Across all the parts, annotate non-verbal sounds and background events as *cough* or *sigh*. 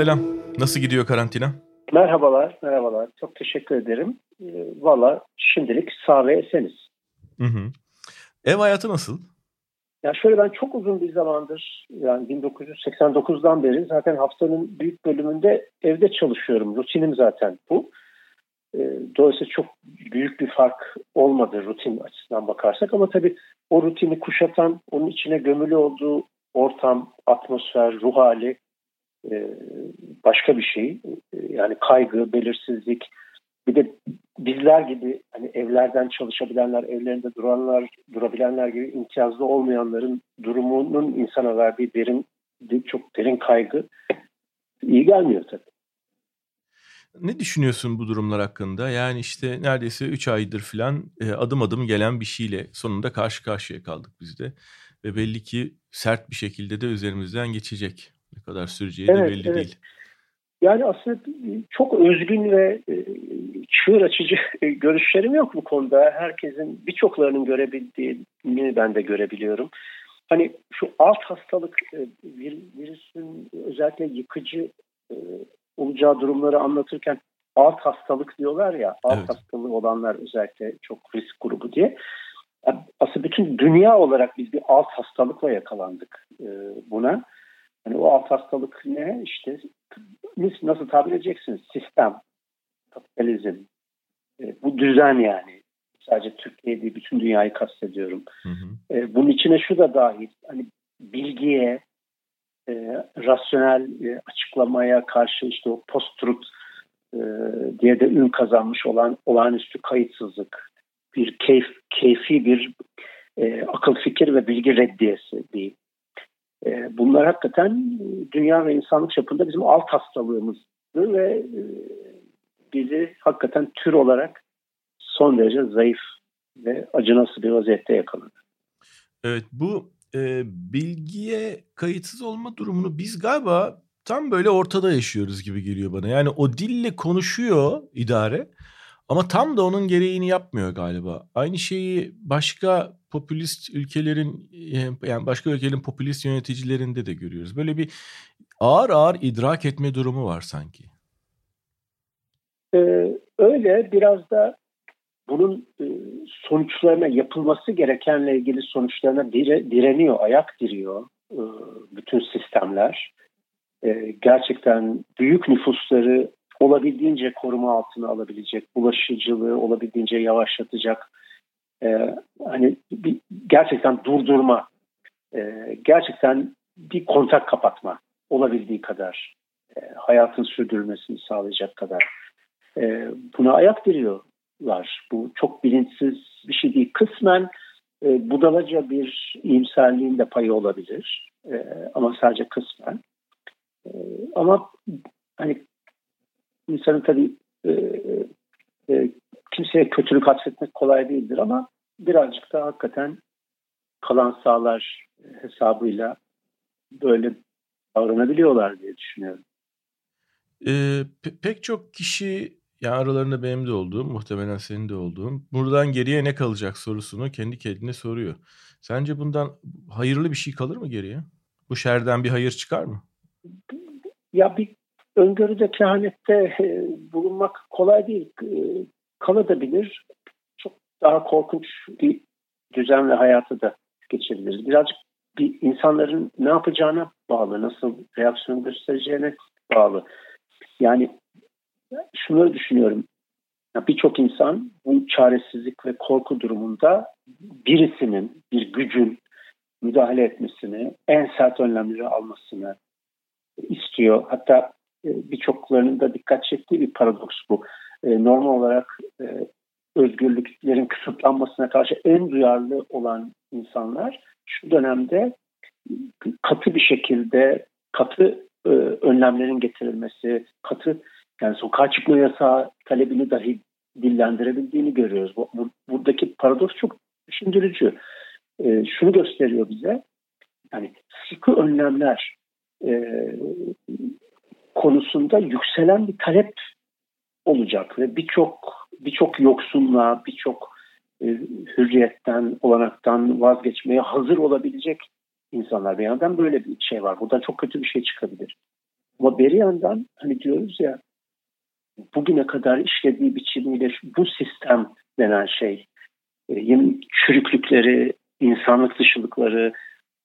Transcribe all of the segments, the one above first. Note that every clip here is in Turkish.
Selam. Nasıl gidiyor karantina? Merhabalar, merhabalar. Çok teşekkür ederim. Ee, Valla şimdilik sağ ve eseniz. Hı hı. Ev hayatı nasıl? Ya şöyle ben çok uzun bir zamandır yani 1989'dan beri zaten haftanın büyük bölümünde evde çalışıyorum. Rutinim zaten bu. Ee, dolayısıyla çok büyük bir fark olmadı rutin açısından bakarsak ama tabii o rutini kuşatan, onun içine gömülü olduğu ortam, atmosfer, ruh hali başka bir şey. E, yani kaygı, belirsizlik. Bir de bizler gibi hani evlerden çalışabilenler, evlerinde duranlar, durabilenler gibi imtiyazlı olmayanların durumunun insana verdiği derin, çok derin kaygı iyi gelmiyor tabii. Ne düşünüyorsun bu durumlar hakkında? Yani işte neredeyse 3 aydır falan e, adım adım gelen bir şeyle sonunda karşı karşıya kaldık biz de. Ve belli ki sert bir şekilde de üzerimizden geçecek. Ne kadar süreceği evet, de belli evet. değil. Yani aslında çok özgün ve e, çığır açıcı *laughs* görüşlerim yok bu konuda. Herkesin birçoklarının görebildiğini ben de görebiliyorum. Hani şu alt hastalık e, virüsün özellikle yıkıcı e, olacağı durumları anlatırken alt hastalık diyorlar ya alt evet. hastalığı olanlar özellikle çok risk grubu diye. Aslında bütün dünya olarak biz bir alt hastalıkla yakalandık buna. Hani o alt hastalık ne? İşte nasıl tabir edeceksiniz? Sistem, kapitalizm, e, bu düzen yani. Sadece Türkiye değil, bütün dünyayı kastediyorum. Hı hı. E, bunun içine şu da dahil. Hani bilgiye, e, rasyonel e, açıklamaya karşı işte o post-truth e, diye de ün kazanmış olan olağanüstü kayıtsızlık, bir keyif, keyfi bir e, akıl fikir ve bilgi reddiyesi diyeyim. E, bunlar hakikaten dünya ve insanlık çapında bizim alt hastalığımızdı ve e, bizi hakikaten tür olarak son derece zayıf ve acınası bir vaziyette yakaladı. Evet bu e, bilgiye kayıtsız olma durumunu biz galiba tam böyle ortada yaşıyoruz gibi geliyor bana. Yani o dille konuşuyor idare ama tam da onun gereğini yapmıyor galiba. Aynı şeyi başka popülist ülkelerin yani başka ülkelerin popülist yöneticilerinde de görüyoruz. Böyle bir ağır ağır idrak etme durumu var sanki. Ee, öyle biraz da bunun e, sonuçlarına yapılması gerekenle ilgili sonuçlarına dire, direniyor, ayak diriyor e, bütün sistemler. E, gerçekten büyük nüfusları olabildiğince koruma altına alabilecek, bulaşıcılığı olabildiğince yavaşlatacak, e, hani bir, gerçekten durdurma, e, gerçekten bir kontak kapatma olabildiği kadar, e, hayatın sürdürülmesini sağlayacak kadar e, buna ayak diriyorlar. Bu çok bilinçsiz bir şey değil. Kısmen e, budalaca bir iyimserliğin de payı olabilir e, ama sadece kısmen. E, ama insanın tabii e, e, kimseye kötülük atfetmek kolay değildir ama birazcık da hakikaten kalan sağlar hesabıyla böyle davranabiliyorlar diye düşünüyorum. E, pe- pek çok kişi yani aralarında benim de olduğum, muhtemelen senin de olduğun, buradan geriye ne kalacak sorusunu kendi kendine soruyor. Sence bundan hayırlı bir şey kalır mı geriye? Bu şerden bir hayır çıkar mı? Ya bir öngörüde, kehanette e, bulunmak kolay değil. E, kalabilir. Çok daha korkunç bir düzen ve hayatı da geçirebiliriz. Birazcık bir insanların ne yapacağına bağlı, nasıl reaksiyon göstereceğine bağlı. Yani şunu düşünüyorum. Birçok insan bu çaresizlik ve korku durumunda birisinin, bir gücün müdahale etmesini, en sert önlemleri almasını istiyor. Hatta birçoklarının da dikkat çektiği bir paradoks bu. E, normal olarak e, özgürlüklerin kısıtlanmasına karşı en duyarlı olan insanlar şu dönemde katı bir şekilde katı önlemlerin getirilmesi, katı yani sokağa çıkma yasağı talebini dahi dillendirebildiğini görüyoruz. Bu, bu, buradaki paradoks çok düşündürücü. E, şunu gösteriyor bize. Yani sıkı önlemler e, konusunda yükselen bir talep olacak ve birçok birçok yoksunluğa, birçok e, hürriyetten, olanaktan vazgeçmeye hazır olabilecek insanlar. Bir yandan böyle bir şey var. Buradan çok kötü bir şey çıkabilir. Ama bir yandan hani diyoruz ya bugüne kadar işlediği biçimiyle bu sistem denen şey e, çürüklükleri, insanlık dışılıkları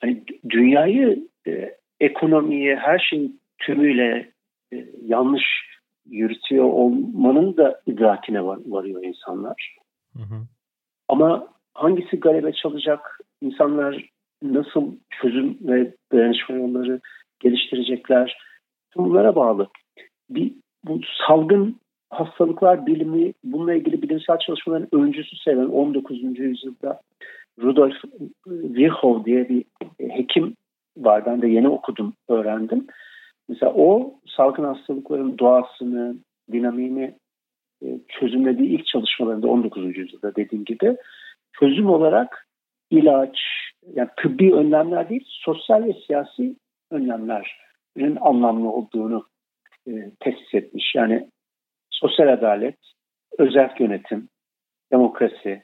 hani dünyayı e, ekonomiyi her şeyi tümüyle e, yanlış yürütüyor olmanın da idrakine var, varıyor insanlar. Hı hı. Ama hangisi galebe çalacak? İnsanlar nasıl çözüm ve dayanışma yolları geliştirecekler? Bunlara bağlı. Bir, bu salgın hastalıklar bilimi bununla ilgili bilimsel çalışmaların öncüsü sayılan 19. yüzyılda Rudolf Virchow diye bir hekim var. Ben de yeni okudum, öğrendim. Mesela o salgın hastalıkların doğasını, dinamiğini e, çözümlediği ilk çalışmalarında 19. yüzyılda dediğim gibi çözüm olarak ilaç, yani tıbbi önlemler değil, sosyal ve siyasi önlemlerin anlamlı olduğunu e, tesis etmiş. Yani sosyal adalet, özel yönetim, demokrasi,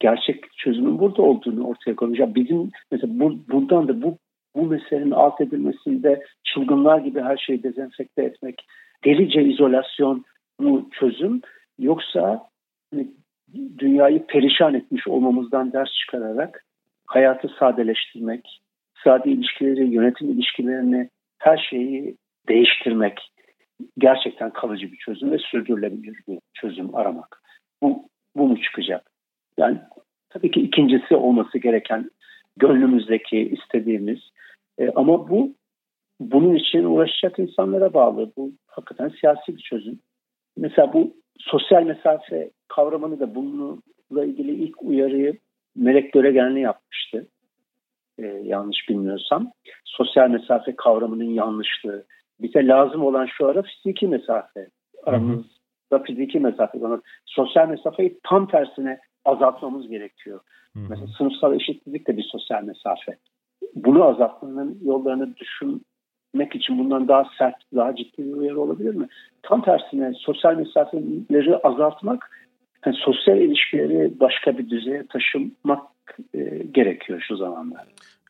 gerçek çözümün burada olduğunu ortaya koymuş. Yani bizim mesela bu, buradan da bu bu meselenin alt edilmesinde çılgınlar gibi her şeyi dezenfekte etmek, delice izolasyon mu çözüm yoksa hani, dünyayı perişan etmiş olmamızdan ders çıkararak hayatı sadeleştirmek, sade ilişkileri, yönetim ilişkilerini, her şeyi değiştirmek gerçekten kalıcı bir çözüm ve sürdürülebilir bir çözüm aramak. Bu, bu mu çıkacak? Yani tabii ki ikincisi olması gereken gönlümüzdeki istediğimiz e, ama bu bunun için uğraşacak insanlara bağlı. Bu hakikaten siyasi bir çözüm. Mesela bu sosyal mesafe kavramını da bununla ilgili ilk uyarıyı Melek Göregenli yapmıştı. E, yanlış bilmiyorsam. Sosyal mesafe kavramının yanlışlığı. Bize lazım olan şu ara fiziki mesafe. Aramızda fiziki mesafe. Sosyal mesafeyi tam tersine azaltmamız gerekiyor. Hı-hı. Mesela sınıfsal eşitsizlik de bir sosyal mesafe. Bunu azaltmanın yollarını düşünmek için bundan daha sert, daha ciddi bir uyarı olabilir mi? Tam tersine sosyal mesafeleri azaltmak, yani sosyal ilişkileri başka bir düzeye taşımak e, gerekiyor şu zamanlar.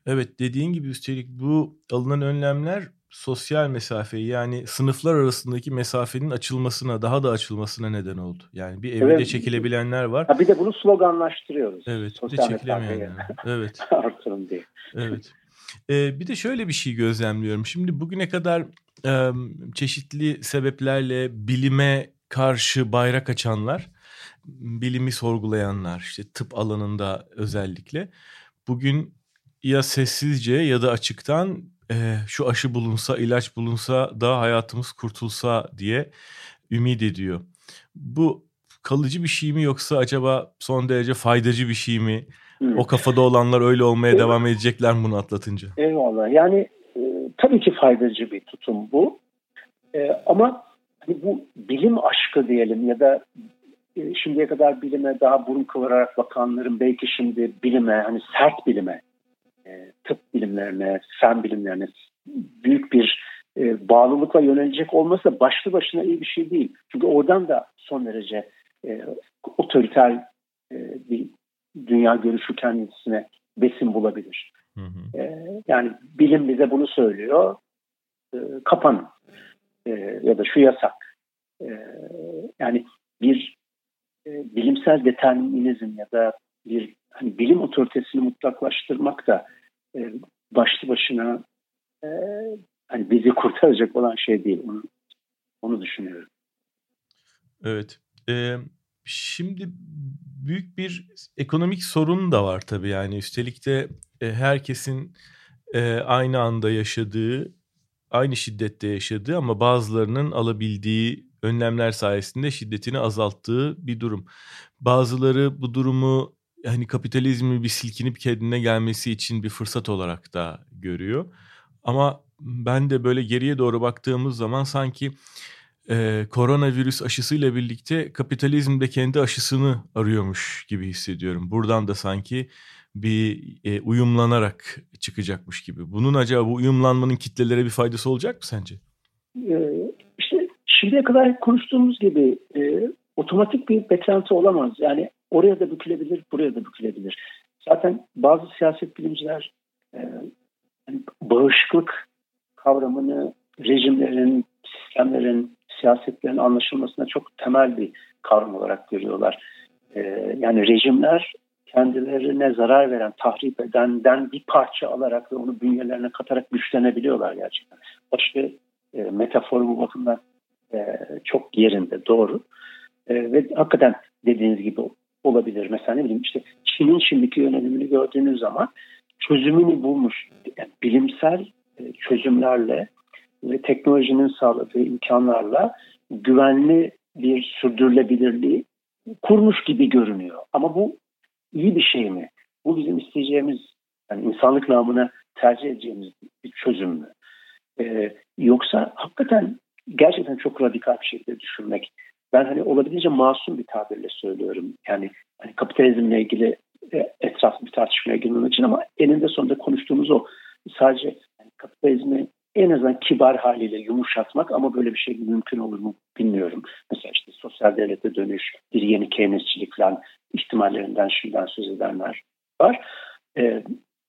Evet dediğin gibi üstelik bu alınan önlemler sosyal mesafeyi yani sınıflar arasındaki mesafenin açılmasına daha da açılmasına neden oldu. Yani bir evde evet. çekilebilenler var. Ha bir de bunu sloganlaştırıyoruz. Evet sosyal bir de çekilemeyenler. Evet. *laughs* Artırın diye. Evet. Ee, bir de şöyle bir şey gözlemliyorum. Şimdi bugüne kadar e, çeşitli sebeplerle bilime karşı bayrak açanlar, bilimi sorgulayanlar, işte tıp alanında özellikle bugün ya sessizce ya da açıktan e, şu aşı bulunsa, ilaç bulunsa da hayatımız kurtulsa diye ümit ediyor. Bu kalıcı bir şey mi yoksa acaba son derece faydacı bir şey mi? Hmm. O kafada olanlar öyle olmaya devam edecekler mi bunu atlatınca? Eyvallah. Yani e, tabii ki faydacı bir tutum bu. E, ama hani bu bilim aşkı diyelim ya da e, şimdiye kadar bilime daha burun kıvırarak bakanların belki şimdi bilime hani sert bilime e, tıp bilimlerine, fen bilimlerine büyük bir e, bağlılıkla yönelecek olması da başlı başına iyi bir şey değil. Çünkü oradan da son derece e, otoriter e, bir dünya görüşü kendisine besin bulabilir. Hı hı. E, yani bilim bize bunu söylüyor. E, kapanın. E, ya da şu yasak. E, yani bir e, bilimsel determinizm ya da bir hani bilim otoritesini mutlaklaştırmak da e, başlı başına e, hani bizi *laughs* kurtaracak olan şey değil. Onu, onu düşünüyorum. Evet. Ee, şimdi büyük bir ekonomik sorun da var tabii yani. Üstelik de e, herkesin e, aynı anda yaşadığı, aynı şiddette yaşadığı ama bazılarının alabildiği önlemler sayesinde şiddetini azalttığı bir durum. Bazıları bu durumu hani kapitalizmi bir silkinip kendine gelmesi için bir fırsat olarak da görüyor. Ama ben de böyle geriye doğru baktığımız zaman sanki e, koronavirüs aşısıyla birlikte kapitalizm de kendi aşısını arıyormuş gibi hissediyorum. Buradan da sanki bir e, uyumlanarak çıkacakmış gibi. Bunun acaba bu uyumlanmanın kitlelere bir faydası olacak mı sence? Ee, işte şimdiye kadar konuştuğumuz gibi e, otomatik bir beklenti olamaz. Yani oraya da bükülebilir, buraya da bükülebilir. Zaten bazı siyaset bilimciler e, yani bağışıklık kavramını rejimlerin, sistemlerin, siyasetlerin anlaşılmasına çok temel bir kavram olarak görüyorlar. E, yani rejimler kendilerine zarar veren, tahrip edenden bir parça alarak ve onu bünyelerine katarak güçlenebiliyorlar gerçekten. Başka e, metafor bu bakımdan e, çok yerinde, doğru. E, ve hakikaten dediğiniz gibi olabilir. Mesela ne bileyim işte Çin'in şimdiki yönelimini gördüğünüz zaman çözümünü bulmuş. Yani bilimsel e, çözümlerle ve teknolojinin sağladığı imkanlarla güvenli bir sürdürülebilirliği kurmuş gibi görünüyor. Ama bu iyi bir şey mi? Bu bizim isteyeceğimiz, yani insanlık namına tercih edeceğimiz bir çözüm mü? Ee, yoksa hakikaten gerçekten çok radikal bir şekilde düşünmek. Ben hani olabildiğince masum bir tabirle söylüyorum. Yani hani kapitalizmle ilgili e, etraflı bir tartışmaya girmemek için ama eninde sonunda konuştuğumuz o. Sadece yani kapitalizmi en azından kibar haliyle yumuşatmak ama böyle bir şey mümkün olur mu bilmiyorum. Mesela işte sosyal devlete dönüş, bir yeni Keynesçilik falan ihtimallerinden şimdiden söz edenler var. Ee,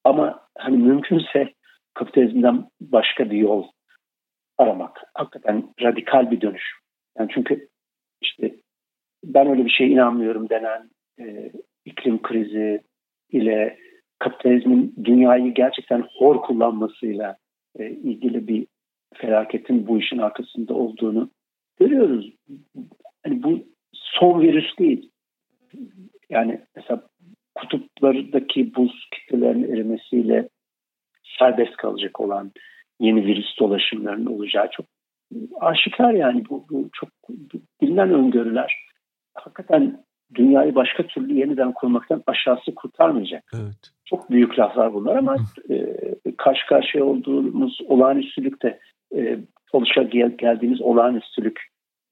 ama hani mümkünse kapitalizmden başka bir yol aramak. Hakikaten radikal bir dönüş. Yani çünkü işte ben öyle bir şeye inanmıyorum denen e, iklim krizi ile kapitalizmin dünyayı gerçekten hor kullanmasıyla e, ilgili bir felaketin bu işin arkasında olduğunu görüyoruz. Hani bu son virüs değil. Yani mesela kutuplardaki buz kitlelerinin erimesiyle serbest kalacak olan yeni virüs dolaşımlarının olacağı çok aşikar yani bu, bu çok bilinen öngörüler. Hakikaten dünyayı başka türlü yeniden kurmaktan aşağısı kurtarmayacak. Evet. Çok büyük laflar bunlar ama e, karşı karşıya olduğumuz olağanüstülükte e, oluşa gel, geldiğimiz olağanüstülük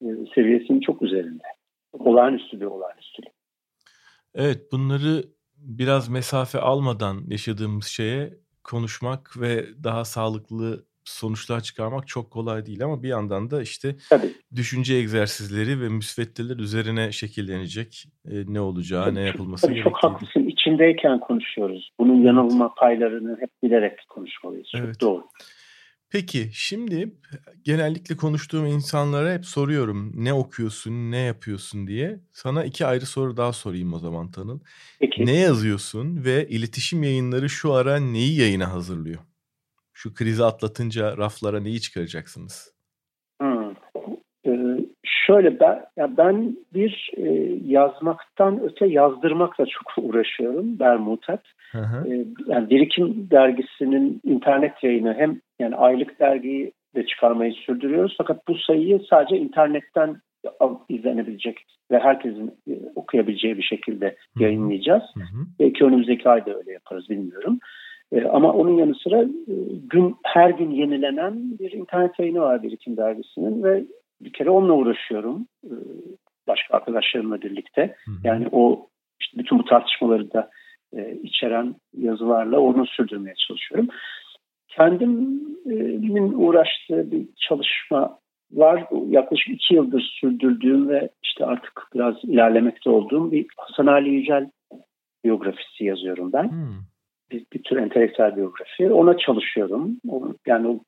e, seviyesinin çok üzerinde. Olağanüstü bir olağanüstülük. Evet bunları biraz mesafe almadan yaşadığımız şeye konuşmak ve daha sağlıklı sonuçlar çıkarmak çok kolay değil ama bir yandan da işte Tabii. düşünce egzersizleri ve müsveddeler üzerine şekillenecek e, ne olacağı, Tabii, ne yapılması Tabii gerektiği. Çok haklısın. İçindeyken konuşuyoruz. Bunun yanılma paylarını hep bilerek konuşmalıyız. Evet. Çok doğru. Peki şimdi genellikle konuştuğum insanlara hep soruyorum ne okuyorsun, ne yapıyorsun diye. Sana iki ayrı soru daha sorayım o zaman Tanıl. Peki. Ne yazıyorsun ve iletişim yayınları şu ara neyi yayına hazırlıyor? Şu krizi atlatınca raflara neyi çıkaracaksınız? Hmm. Ee, şöyle ben ya ben bir e, yazmaktan öte yazdırmakla çok *laughs* uğraşıyorum Bermutat. Ee, yani Birikim dergisinin internet yayını hem yani aylık dergiyi de çıkarmayı sürdürüyoruz. Fakat bu sayıyı sadece internetten izlenebilecek ve herkesin e, okuyabileceği bir şekilde yayınlayacağız. Hı hı. Belki önümüzdeki ayda öyle yaparız bilmiyorum. E, ama onun yanı sıra e, gün her gün yenilenen bir internet yayını var Birikim Dergisi'nin ve bir kere onunla uğraşıyorum e, başka arkadaşlarımla birlikte. Hı hı. Yani o işte bütün bu tartışmaları da e, içeren yazılarla onu sürdürmeye çalışıyorum. Kendimin uğraştığı bir çalışma var. Yaklaşık iki yıldır sürdürdüğüm ve işte artık biraz ilerlemekte olduğum bir Hasan Ali Yücel biyografisi yazıyorum ben. Hmm bir, bir tür entelektüel biyografi. Ona çalışıyorum. Yani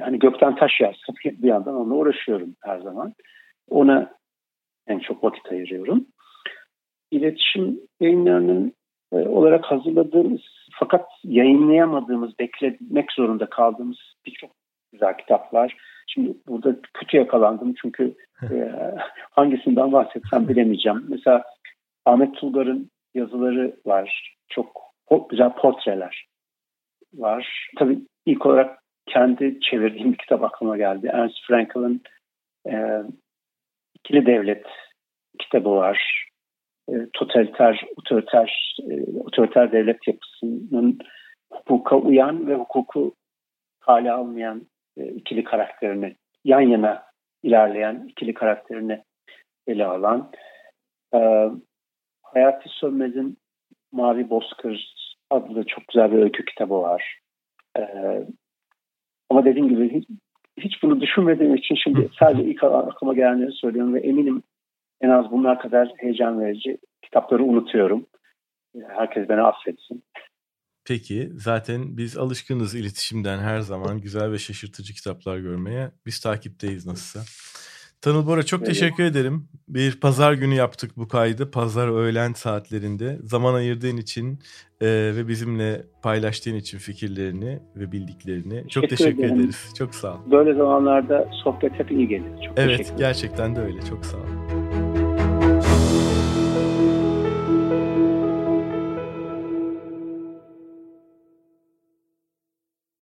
hani gökten taş yazsın bir yandan onunla uğraşıyorum her zaman. Ona en çok vakit ayırıyorum. İletişim yayınlarının e, olarak hazırladığımız fakat yayınlayamadığımız, beklemek zorunda kaldığımız birçok güzel kitap var. Şimdi burada kötü yakalandım çünkü e, hangisinden bahsetsem bilemeyeceğim. Mesela Ahmet Tulgar'ın yazıları var. Çok güzel portreler var. Tabii ilk olarak kendi çevirdiğim bir kitap aklıma geldi. Ernst Frankel'ın e, İkili Devlet kitabı var. E, totaliter, otoriter, e, otoriter devlet yapısının hukuka uyan ve hukuku hale almayan e, ikili karakterini, yan yana ilerleyen ikili karakterini ele alan. E, Hayati Sönmez'in Mavi Bozkır adlı çok güzel bir öykü kitabı var. Ee, ama dediğim gibi hiç, hiç bunu düşünmediğim için şimdi sadece ilk aklıma gelenleri söylüyorum ve eminim en az bunlar kadar heyecan verici kitapları unutuyorum. Herkes beni affetsin. Peki zaten biz alışkınız iletişimden her zaman güzel ve şaşırtıcı kitaplar görmeye. Biz takipteyiz nasılsa. Tanıl Bora çok evet. teşekkür ederim. Bir pazar günü yaptık bu kaydı. Pazar öğlen saatlerinde. Zaman ayırdığın için e, ve bizimle paylaştığın için fikirlerini ve bildiklerini teşekkür çok teşekkür ederim. ederiz. Çok sağ ol. Böyle zamanlarda sohbet hep iyi gelir. Çok evet gerçekten de öyle. Çok sağ ol.